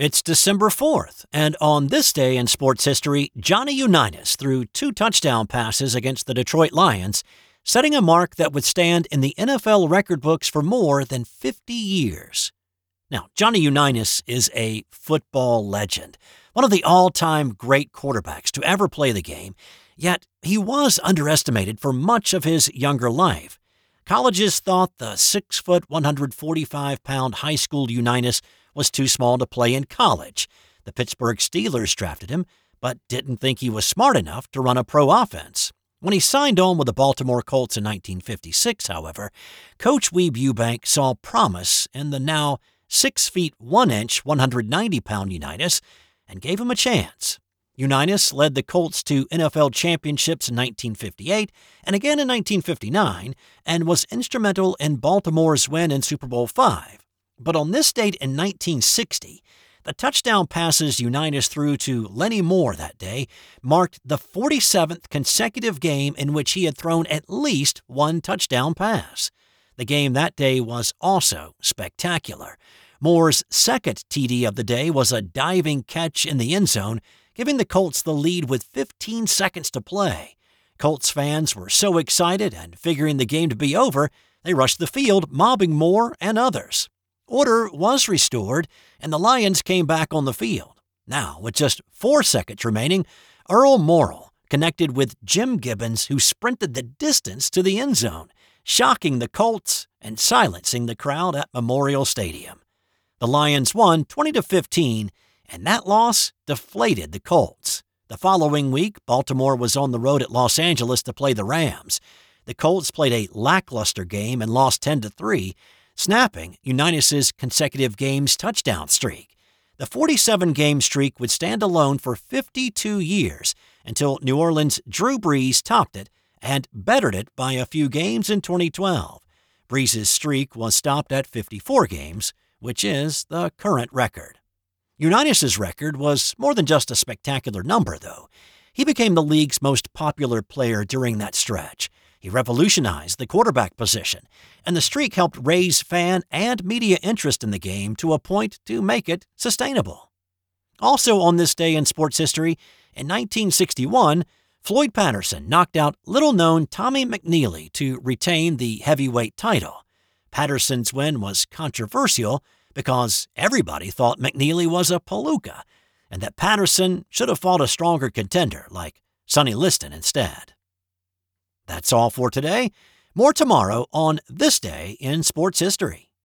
It's December 4th, and on this day in sports history, Johnny Unitas threw two touchdown passes against the Detroit Lions, setting a mark that would stand in the NFL record books for more than 50 years. Now, Johnny Unitas is a football legend, one of the all time great quarterbacks to ever play the game, yet he was underestimated for much of his younger life. Colleges thought the 6 foot 145 pound high school Unitas was too small to play in college. The Pittsburgh Steelers drafted him, but didn't think he was smart enough to run a pro offense. When he signed on with the Baltimore Colts in 1956, however, Coach Weeb Ewbank saw promise in the now 6 feet 1 inch, 190 pound Unitas and gave him a chance. Unitas led the Colts to NFL championships in 1958 and again in 1959 and was instrumental in Baltimore's win in Super Bowl V. But on this date in 1960, the touchdown passes Unitas threw to Lenny Moore that day marked the 47th consecutive game in which he had thrown at least one touchdown pass. The game that day was also spectacular. Moore's second TD of the day was a diving catch in the end zone, giving the Colts the lead with 15 seconds to play. Colts fans were so excited and figuring the game to be over, they rushed the field, mobbing Moore and others. Order was restored, and the Lions came back on the field. Now, with just four seconds remaining, Earl Morrall connected with Jim Gibbons, who sprinted the distance to the end zone, shocking the Colts and silencing the crowd at Memorial Stadium. The Lions won 20 to 15, and that loss deflated the Colts. The following week, Baltimore was on the road at Los Angeles to play the Rams. The Colts played a lackluster game and lost 10 to 3, snapping Unitas's consecutive games touchdown streak. The 47 game streak would stand alone for 52 years until New Orleans' Drew Brees topped it and bettered it by a few games in 2012. Brees' streak was stopped at 54 games, which is the current record. Unitas's record was more than just a spectacular number, though. He became the league's most popular player during that stretch. He revolutionized the quarterback position, and the streak helped raise fan and media interest in the game to a point to make it sustainable. Also, on this day in sports history, in 1961, Floyd Patterson knocked out little known Tommy McNeeley to retain the heavyweight title. Patterson's win was controversial because everybody thought McNeeley was a palooka and that Patterson should have fought a stronger contender like Sonny Liston instead. That's all for today. More tomorrow on This Day in Sports History.